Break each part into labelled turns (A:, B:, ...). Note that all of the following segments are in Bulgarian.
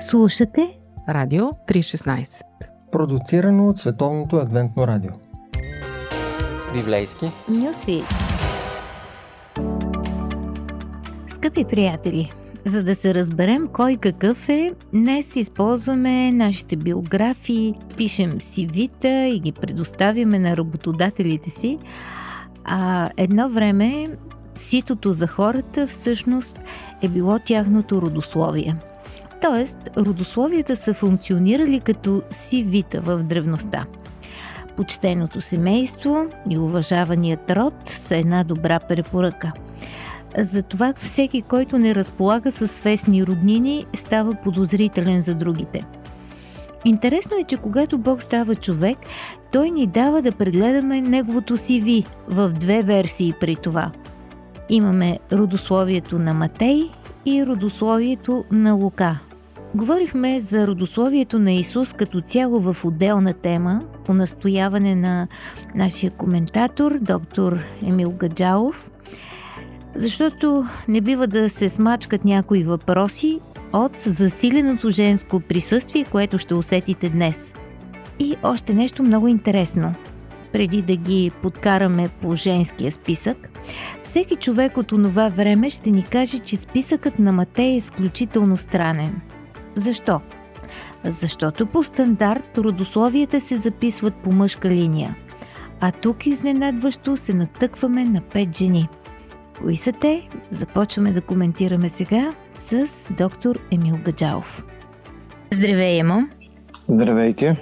A: Слушате
B: Радио 316
C: Продуцирано от Световното адвентно радио
D: Библейски
A: Нюсви Скъпи приятели, за да се разберем кой какъв е, днес използваме нашите биографии, пишем си вита и ги предоставяме на работодателите си. А едно време ситото за хората всъщност е било тяхното родословие. Тоест, родословията са функционирали като си вита в древността. Почтеното семейство и уважаваният род са една добра препоръка. Затова всеки, който не разполага с свестни роднини, става подозрителен за другите. Интересно е, че когато Бог става човек, той ни дава да прегледаме неговото си ви в две версии при това. Имаме родословието на Матей и родословието на Лука. Говорихме за родословието на Исус като цяло в отделна тема, по настояване на нашия коментатор, доктор Емил Гаджалов, защото не бива да се смачкат някои въпроси от засиленото женско присъствие, което ще усетите днес. И още нещо много интересно. Преди да ги подкараме по женския списък, всеки човек от онова време ще ни каже, че списъкът на Матей е изключително странен. Защо? Защото по стандарт родословията се записват по мъжка линия. А тук изненадващо се натъкваме на пет жени. Кои са те? Започваме да коментираме сега с доктор Емил Гаджалов. Здравей, Емо!
E: Здравейте!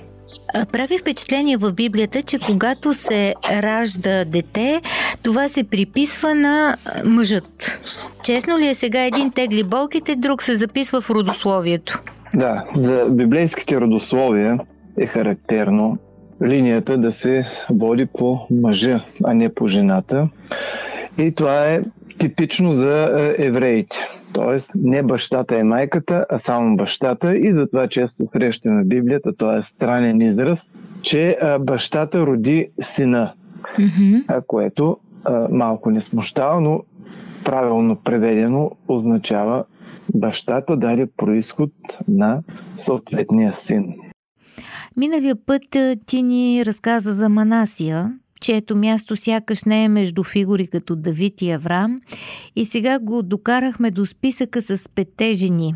A: Прави впечатление в Библията, че когато се ражда дете, това се приписва на мъжът. Честно ли е сега един тегли болките, друг се записва в родословието?
E: Да, за библейските родословия е характерно линията да се води по мъжа, а не по жената. И това е типично за евреите. Тоест, не бащата е майката, а само бащата. И затова често срещаме в Библията, т.е. странен израз, че бащата роди сина. Mm-hmm. Което малко не смущава, но правилно преведено означава бащата даде происход на съответния син.
A: Миналия път ти ни разказа за Манасия, чието място сякаш не е между фигури като Давид и Авраам. И сега го докарахме до списъка с петте жени.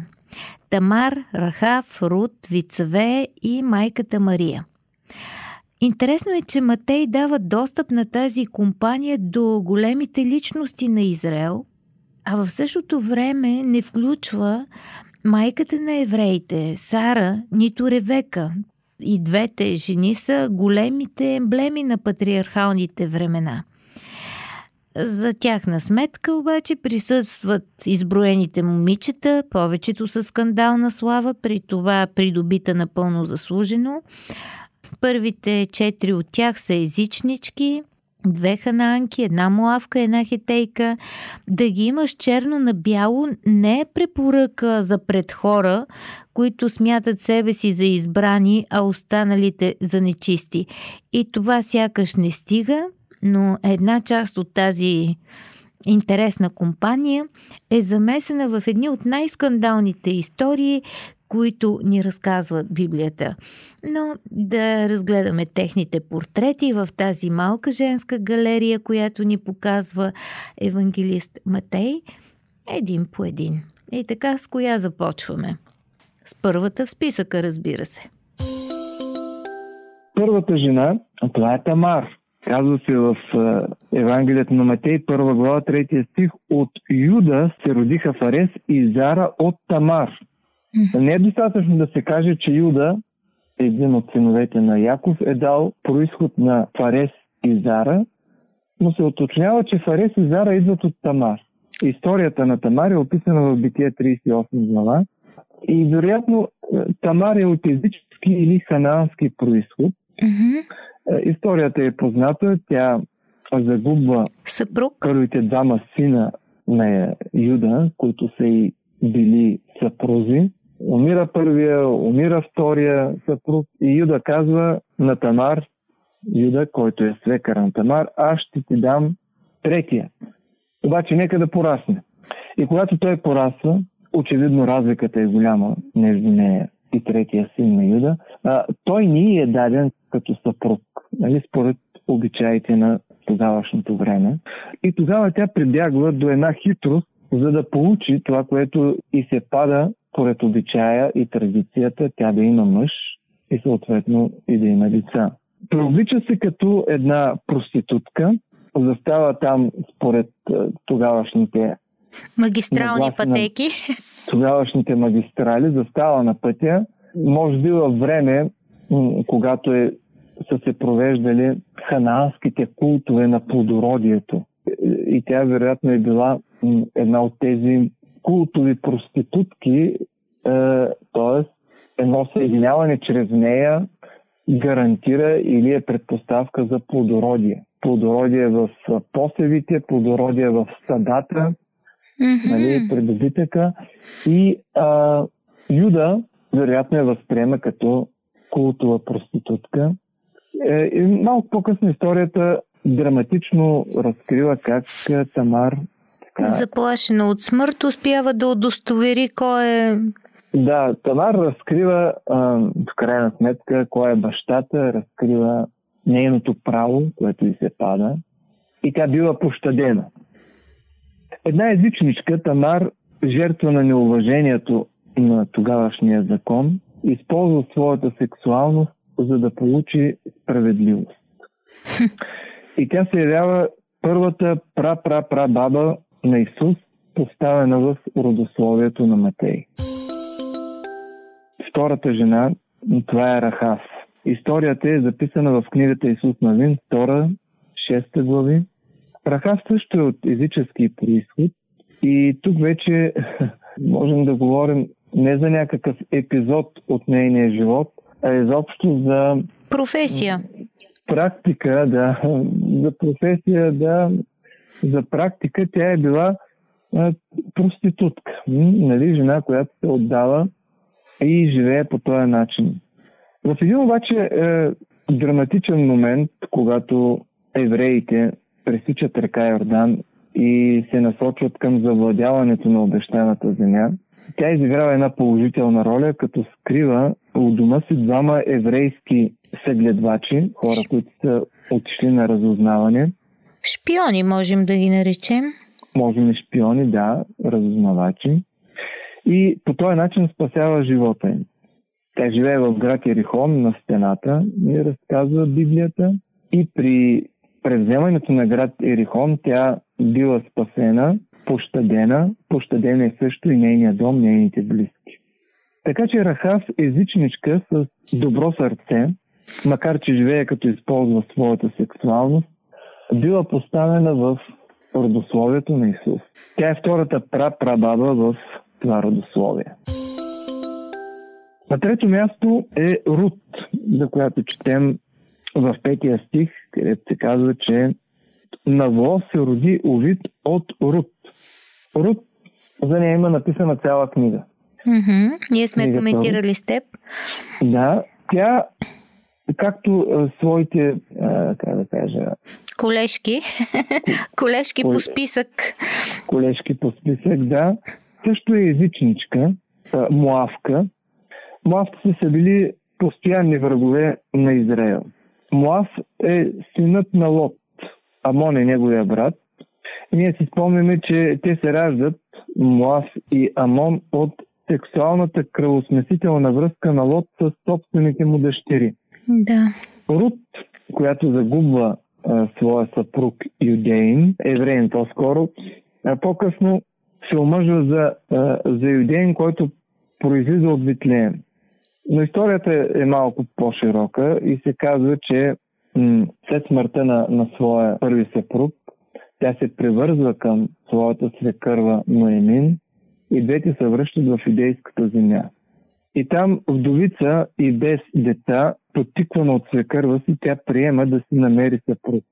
A: Тамар, Рахав, Рут, Вицаве и майката Мария. Интересно е, че Матей дава достъп на тази компания до големите личности на Израел, а в същото време не включва майката на евреите, Сара, нито Ревека, и двете жени са големите емблеми на патриархалните времена. За тяхна сметка обаче присъстват изброените момичета, повечето са скандална слава, при това придобита напълно заслужено. Първите четири от тях са езичнички, две хананки, една муавка, една хетейка. Да ги имаш черно на бяло не е препоръка за пред хора, които смятат себе си за избрани, а останалите за нечисти. И това сякаш не стига, но една част от тази интересна компания е замесена в едни от най-скандалните истории, които ни разказва Библията. Но да разгледаме техните портрети в тази малка женска галерия, която ни показва евангелист Матей, един по един. И така, с коя започваме? С първата в списъка, разбира се.
E: Първата жена, това е Тамар. Казва се в Евангелието на Матей, първа глава, третия стих. От Юда се родиха Фарес и Зара от Тамар. Не е достатъчно да се каже, че Юда, един от синовете на Яков, е дал происход на Фарес и Зара, но се уточнява, че Фарес и Зара идват от Тамар. Историята на Тамар е описана в Битие 38 глава и вероятно е, Тамар е от езически или ханаански происход. Mm-hmm. Историята е позната, тя загубва
A: Съпруг.
E: първите двама сина на Юда, които са и били съпрузи. Умира първия, умира втория съпруг и Юда казва на Тамар, Юда, който е свекър на Тамар, аз ще ти дам третия. Обаче нека да порасне. И когато той порасва, очевидно разликата е голяма между нея и третия син на Юда, а, той ни е даден като съпруг, нали, според обичаите на тогавашното време. И тогава тя прибягва до една хитрост, за да получи това, което и се пада поред обичая и традицията, тя да има мъж и съответно и да има деца. Преоблича се като една проститутка, застава там според тогавашните
A: магистрални пътеки.
E: Тогавашните магистрали застава на пътя. Може би във време, когато е, са се провеждали ханаанските култове на плодородието. И тя вероятно е била една от тези култови проститутки, т.е. едно съединяване чрез нея гарантира или е предпоставка за плодородие. Плодородие в посевите, плодородие в стадата, mm-hmm. нали, предобитъка. И а, Юда вероятно я възприема като култова проститутка. Е, и малко по-късно историята драматично разкрива как Тамар
A: така... Заплашена от смърт успява да удостовери кой е
E: да, Тамар разкрива а, в крайна сметка кой е бащата, разкрива нейното право, което и се пада, и тя бива пощадена. Една езичничка, Тамар, жертва на неуважението на тогавашния закон, използва своята сексуалност, за да получи справедливост. И тя се явява първата пра-пра-пра-баба на Исус, поставена в родословието на Матей втората жена, това е Рахав. Историята е записана в книгата Исус Навин, 2, 6 глави. Рахав също е от езически происход и тук вече можем да говорим не за някакъв епизод от нейния живот, а изобщо за...
A: Професия.
E: Практика, да. За професия, да. За практика тя е била проститутка. Нали, жена, която се отдава и живее по този начин. В един обаче е, драматичен момент, когато евреите пресичат река Йордан и се насочват към завладяването на обещаната земя, тя изиграва една положителна роля, като скрива у дома си двама еврейски съгледвачи, хора, които са отишли на разузнаване.
A: Шпиони можем да ги наречем.
E: Можем и шпиони, да, разузнавачи и по този начин спасява живота им. Тя живее в град Ерихон на стената, ни разказва Библията и при превземането на град Ерихон тя била спасена, пощадена, пощадена е също и нейния дом, нейните близки. Така че Рахав езичничка с добро сърце, макар че живее като използва своята сексуалност, била поставена в родословието на Исус. Тя е втората пра-прабаба в това родословие. На трето място е Рут, за която четем в петия стих, където се казва, че Наво се роди Овид от Рут. Рут, за нея има написана цяла книга.
A: Mm-hmm. Ние сме Книгата коментирали с теб.
E: Да, тя, както а, своите, а, как да кажа...
A: Колешки. Колешки по списък.
E: Колешки по списък, да също е езичничка, Муавка. Муавците са били постоянни врагове на Израел. Муав е синът на Лот. Амон е неговия брат. И ние си спомняме, че те се раждат, Муав и Амон, от сексуалната кръвосмесителна връзка на Лот с собствените му дъщери.
A: Да.
E: Рут, която загубва а, своя съпруг Юдеин, евреин по-скоро, а по-късно се омъжва за, за юдеин, който произлиза от Витлеем. Но историята е малко по-широка и се казва, че м- след смъртта на, на своя първи съпруг, тя се превързва към своята свекърва Ноемин и двете се връщат в юдейската земя. И там вдовица и без деца, потиквана от свекърва си, тя приема да си намери съпруг.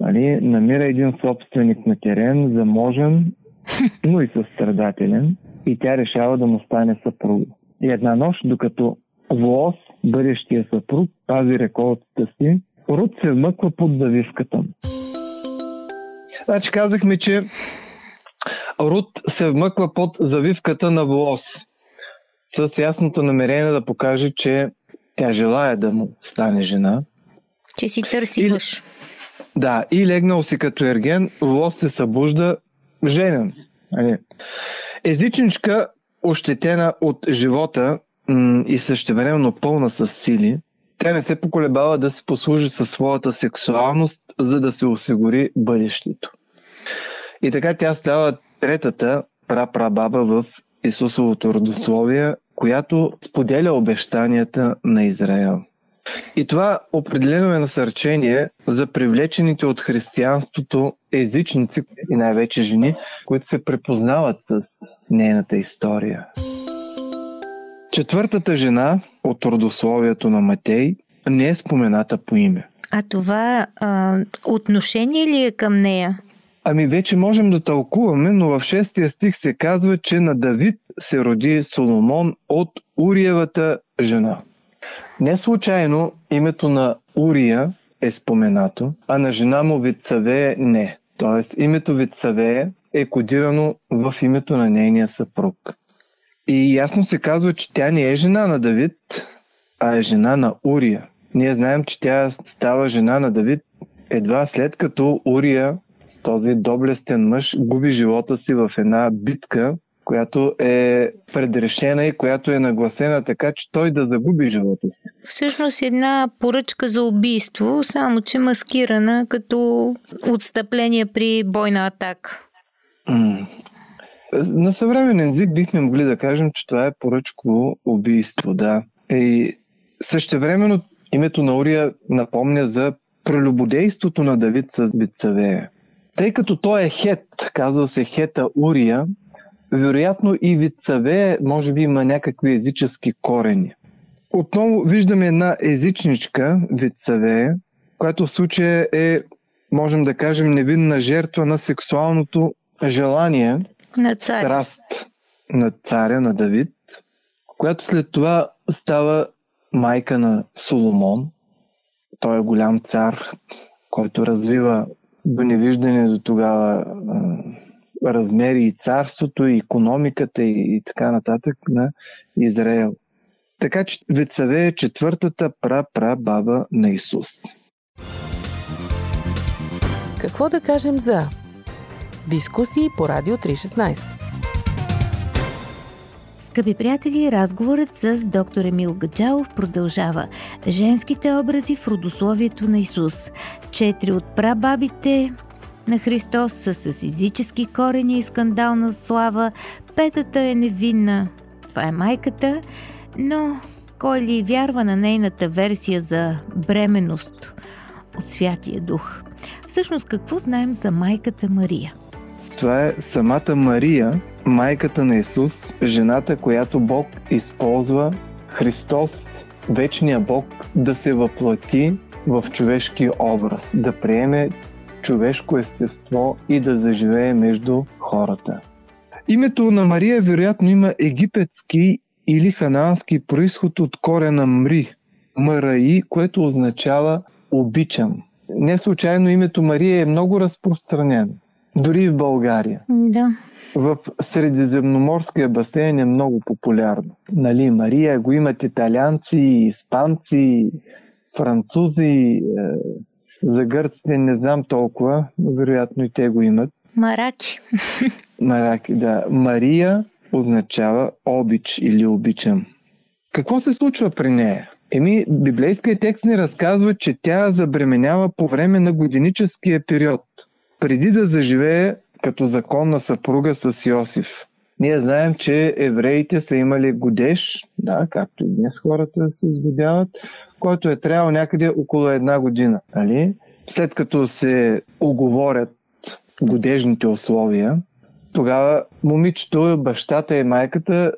E: Нали, намира един собственик на терен, заможен, но и състрадателен и тя решава да му стане съпруг. И една нощ, докато Воос, бъдещия съпруг, пази реколтата си, Рут се вмъква под завивката му. Значи казахме, че Рут се вмъква под завивката на Волос с ясното намерение да покаже, че тя желая да му стане жена.
A: Че си търси мъж.
E: Да, и легнал си като ерген, Лос се събужда женен. Нали? Езичничка, ощетена от живота и същевременно пълна с сили, тя не се поколебава да се послужи със своята сексуалност, за да се осигури бъдещето. И така тя става третата прапрабаба в Исусовото родословие, която споделя обещанията на Израел. И това определено е насърчение за привлечените от християнството езичници и най-вече жени, които се препознават с нейната история. Четвъртата жена от родословието на Матей не е спомената по име.
A: А това а, отношение ли е към нея?
E: Ами вече можем да тълкуваме, но в шестия стих се казва, че на Давид се роди Соломон от Уриевата жена. Не случайно името на Урия е споменато, а на жена му Вицавея не. Тоест името Вицавея е кодирано в името на нейния съпруг. И ясно се казва, че тя не е жена на Давид, а е жена на Урия. Ние знаем, че тя става жена на Давид едва след като Урия, този доблестен мъж, губи живота си в една битка, която е предрешена и която е нагласена така, че той да загуби живота си.
A: Всъщност една поръчка за убийство, само че маскирана като отстъпление при бойна атака.
E: М. На съвременен език бихме могли да кажем, че това е поръчково убийство, да. И същевременно името на Урия напомня за прелюбодейството на Давид с Бицавея. Тъй като той е хет, казва се хета Урия, вероятно и Вицавея може би има някакви езически корени. Отново виждаме една езичничка, Вицавея, която в случая е, можем да кажем, невинна жертва на сексуалното желание,
A: На цар.
E: страст на царя, на Давид, която след това става майка на Соломон. Той е голям цар, който развива до невиждане до тогава размери и царството, и економиката и, и така нататък на Израел. Така че Вецаве е четвъртата пра-пра-баба на Исус.
B: Какво да кажем за дискусии по Радио 316?
A: Скъпи приятели, разговорът с доктор Емил Гаджалов продължава. Женските образи в родословието на Исус. Четири от прабабите на Христос са с езически корени и скандална слава. Петата е невинна. Това е майката, но кой ли вярва на нейната версия за бременност от Святия Дух? Всъщност какво знаем за майката Мария?
E: Това е самата Мария, майката на Исус, жената, която Бог използва Христос, вечния Бог, да се въплати в човешки образ, да приеме човешко естество и да заживее между хората. Името на Мария вероятно има египетски или ханаански происход от корена Мри, Мараи, което означава обичам. Не случайно името Мария е много разпространено, дори в България
A: Да.
E: в Средиземноморския басейн е много популярно. Нали, Мария го имат италианци, испанци, французи, е, за гърците не знам толкова, но вероятно и те го имат.
A: Мараки.
E: Мараки, да. Мария означава обич или обичам. Какво се случва при нея? Еми, библейският текст ни разказва, че тя забременява по време на годиническия период, преди да заживее като законна съпруга с Йосиф. Ние знаем, че евреите са имали годеж, да, както и днес хората се сгодяват, който е трябвал някъде около една година. Нали? След като се оговорят годежните условия, тогава момичето, бащата и майката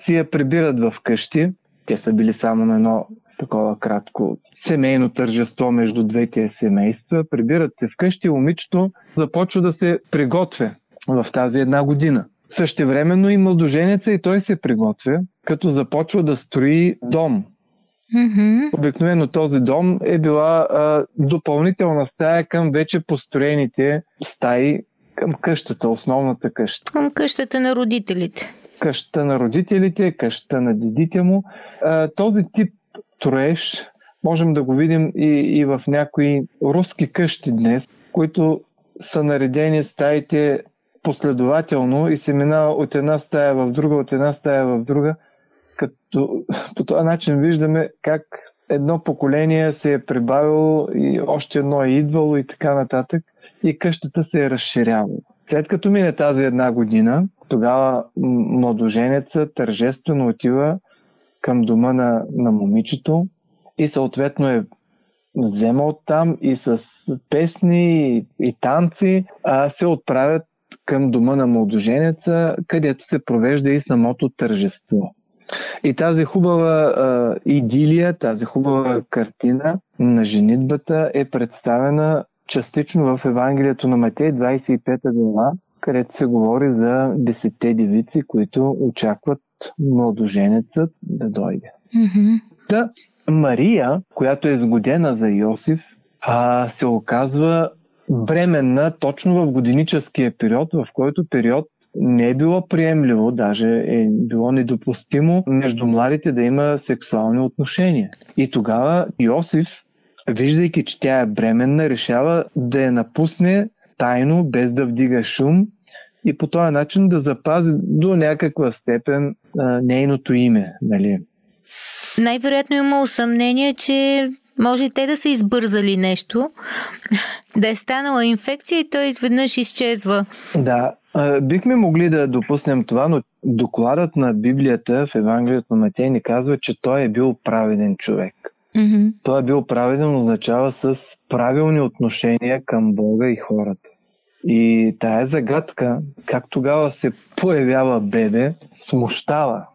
E: си я прибират в къщи. Те са били само на едно такова кратко семейно тържество между двете семейства. Прибират се вкъщи момичето започва да се приготвя в тази една година. Същевременно и младоженеца и той се приготвя, като започва да строи дом.
A: Мгм.
E: Обикновено този дом е била а, допълнителна стая към вече построените стаи, към къщата, основната къща.
A: Към къщата на родителите.
E: Къщата на родителите, къщата на дедите му. Този тип троеж можем да го видим и, и в някои руски къщи днес, които са наредени стаите последователно и се минава от една стая в друга, от една стая в друга, като по този начин виждаме как едно поколение се е прибавило и още едно е идвало и така нататък и къщата се е разширявала. След като мине тази една година, тогава младоженецът тържествено отива към дома на, на момичето и съответно е взема оттам и с песни и, и танци а, се отправят към дома на младоженеца, където се провежда и самото тържество. И тази хубава а, идилия, тази хубава картина на женитбата е представена частично в Евангелието на Матей, 25 глава, където се говори за десетте девици, които очакват младоженецът да дойде.
A: Mm-hmm.
E: Та Мария, която е сгодена за Йосиф, а, се оказва бременна точно в годиническия период, в който период не е било приемливо, даже е било недопустимо между младите да има сексуални отношения. И тогава Йосиф, виждайки, че тя е бременна, решава да я напусне тайно, без да вдига шум и по този начин да запази до някаква степен а, нейното име. Нали?
A: Най-вероятно има съмнение, че може те да са избързали нещо, да е станала инфекция и той изведнъж изчезва.
E: Да, бихме могли да допуснем това, но докладът на Библията в Евангелието на Матей ни казва, че той е бил праведен човек.
A: Mm-hmm.
E: Той е бил праведен означава с правилни отношения към Бога и хората. И тая загадка, как тогава се появява бебе, смущава.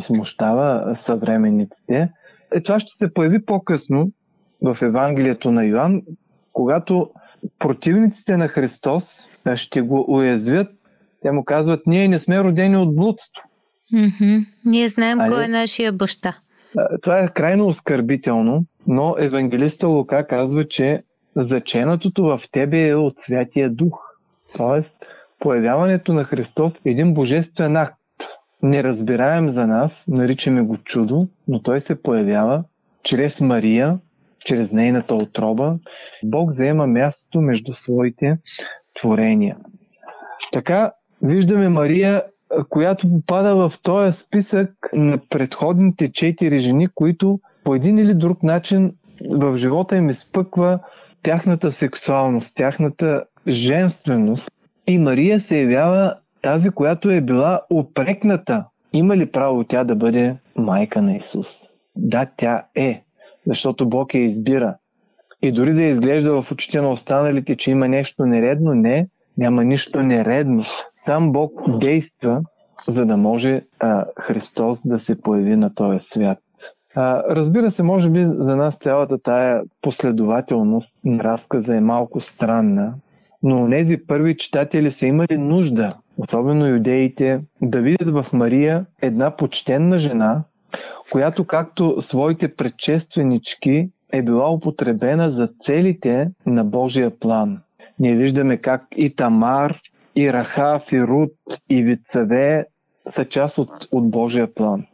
E: Смущава съвременниците. Е, това ще се появи по-късно в Евангелието на Йоанн, когато противниците на Христос ще го уязвят, те му казват, ние не сме родени от блудство.
A: Mm-hmm. Ние знаем Али? кой е нашия баща.
E: Това е крайно оскърбително, но евангелиста Лука казва, че заченатото в тебе е от Святия Дух. Тоест, появяването на Христос е един божествен акт. Не разбираем за нас, наричаме го чудо, но той се появява чрез Мария, чрез нейната отроба. Бог заема мястото между своите творения. Така виждаме Мария, която попада в този списък на предходните четири жени, които по един или друг начин в живота им изпъква тяхната сексуалност, тяхната женственост. И Мария се явява тази, която е била опрекната. Има ли право тя да бъде майка на Исус? Да, тя е, защото Бог я избира. И дори да изглежда в очите на останалите, че има нещо нередно, не, няма нищо нередно. Сам Бог действа, за да може а, Христос да се появи на този свят. А, разбира се, може би за нас цялата тая последователност на разказа е малко странна, но тези първи читатели са имали нужда, особено юдеите, да видят в Мария една почтенна жена, която както своите предшественички е била употребена за целите на Божия план. Ние виждаме как и Тамар, и Рахав, и Рут, и Вицаве са част от, от Божия план.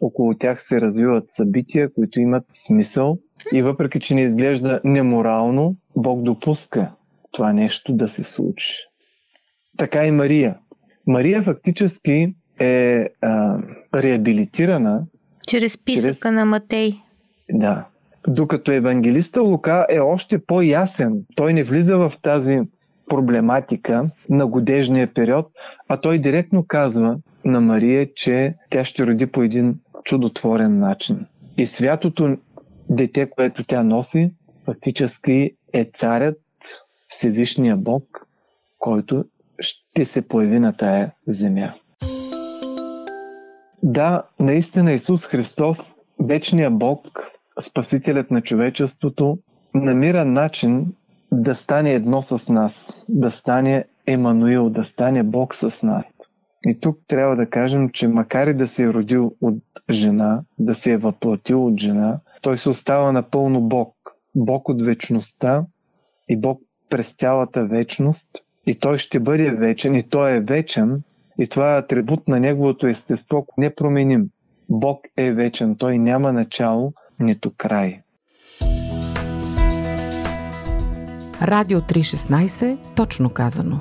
E: Около тях се развиват събития, които имат смисъл и въпреки, че не изглежда неморално, Бог допуска това нещо да се случи. Така и Мария. Мария фактически е а, реабилитирана
A: чрез списъка чрез... на Матей.
E: Да. Докато евангелиста Лука е още по-ясен. Той не влиза в тази проблематика на годежния период, а той директно казва на Мария, че тя ще роди по един чудотворен начин. И святото дете, което тя носи, фактически е царят Всевишния Бог, който ще се появи на тая земя. Да, наистина Исус Христос, вечният Бог, Спасителят на човечеството, намира начин да стане едно с нас, да стане Емануил, да стане Бог с нас. И тук трябва да кажем, че макар и да се е родил от жена, да се е въплатил от жена, той се остава напълно Бог. Бог от вечността и Бог през цялата вечност и той ще бъде вечен, и той е вечен, и това е атрибут на неговото естество, непроменим. Бог е вечен, той няма начало, нито край.
B: Радио 316, точно казано.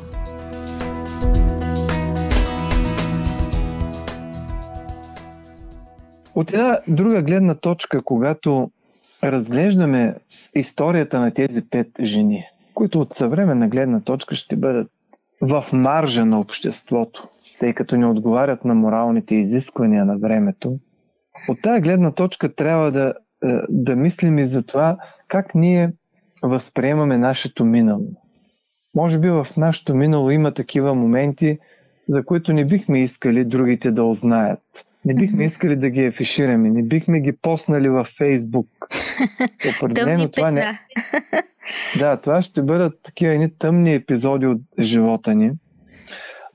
E: От една друга гледна точка, когато разглеждаме историята на тези пет жени, които от съвременна гледна точка ще бъдат в маржа на обществото, тъй като не отговарят на моралните изисквания на времето, от тази гледна точка трябва да, е, да мислим и за това как ние възприемаме нашето минало. Може би в нашето минало има такива моменти, за които не бихме искали другите да узнаят. Не бихме искали да ги афишираме, не бихме ги поснали във Фейсбук.
A: Определено това не.
E: Да, това ще бъдат такива едни тъмни епизоди от живота ни.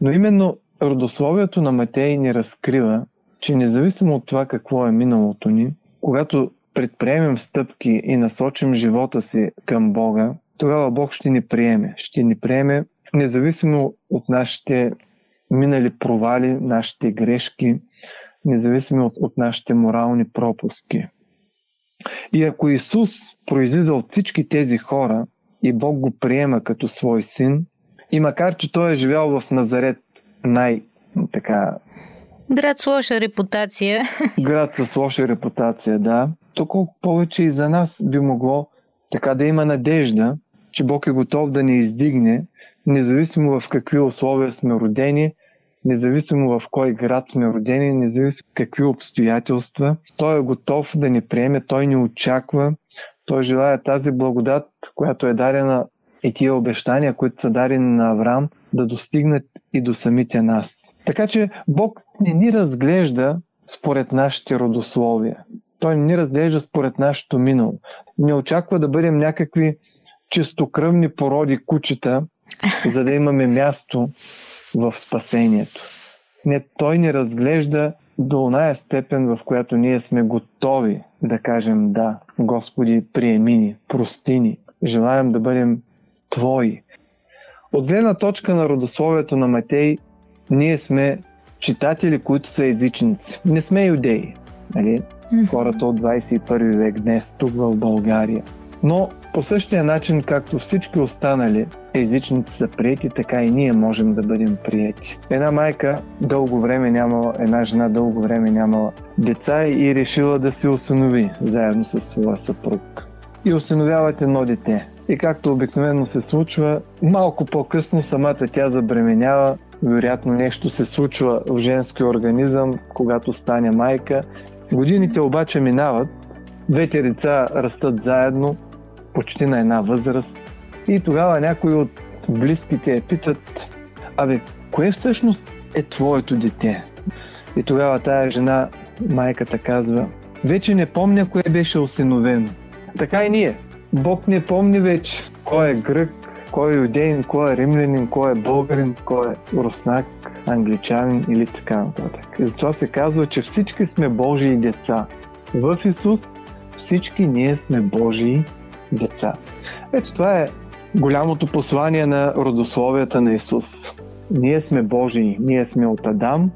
E: Но именно родословието на Матей ни разкрива, че независимо от това какво е миналото ни, когато предприемем стъпки и насочим живота си към Бога, тогава Бог ще ни приеме. Ще ни приеме независимо от нашите минали провали, нашите грешки, независимо от, от нашите морални пропуски. И ако Исус произлиза от всички тези хора и Бог го приема като свой син, и макар, че той е живял в Назарет най- така
A: Град с лоша репутация.
E: Град с лоша репутация, да. То колко повече и за нас би могло така да има надежда, че Бог е готов да ни издигне, независимо в какви условия сме родени, независимо в кой град сме родени, независимо какви обстоятелства. Той е готов да ни приеме, той ни очаква, той желая тази благодат, която е дадена и тия обещания, които са дадени на Авраам, да достигнат и до самите нас. Така че Бог не ни разглежда според нашите родословия. Той не ни разглежда според нашето минало. Не очаква да бъдем някакви чистокръвни породи кучета, за да имаме място в спасението. Не, той ни разглежда до оная степен, в която ние сме готови да кажем да, Господи, приеми ни, прости ни, желаем да бъдем Твои. От гледна точка на родословието на Матей, ние сме читатели, които са езичници. Не сме юдеи. Нали? Хората от 21 век днес, тук в България. Но по същия начин, както всички останали езичници са прияти, така и ние можем да бъдем прияти. Една майка дълго време нямала, една жена дълго време нямала деца и решила да се осинови заедно с своя съпруг. И осиновяват едно дете. И както обикновено се случва, малко по-късно самата тя забременява, вероятно нещо се случва в женския организъм, когато стане майка. Годините обаче минават, двете деца растат заедно, почти на една възраст. И тогава някои от близките я питат, абе, кое всъщност е твоето дете? И тогава тая жена, майката казва, вече не помня кое беше осиновено. Така и ние. Бог не помни вече кой е грък, кой е юдейн, кой е римлянин, кой е българин, кой е руснак, англичанин или така нататък. И затова се казва, че всички сме Божии деца. В Исус всички ние сме Божии деца. Ето това е голямото послание на родословията на Исус. Ние сме Божии, ние сме от Адам,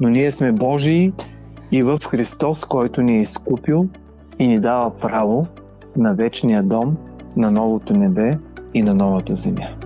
E: но ние сме Божии и в Христос, който ни е изкупил и ни дава право на вечния дом, на новото небе и на новата земя.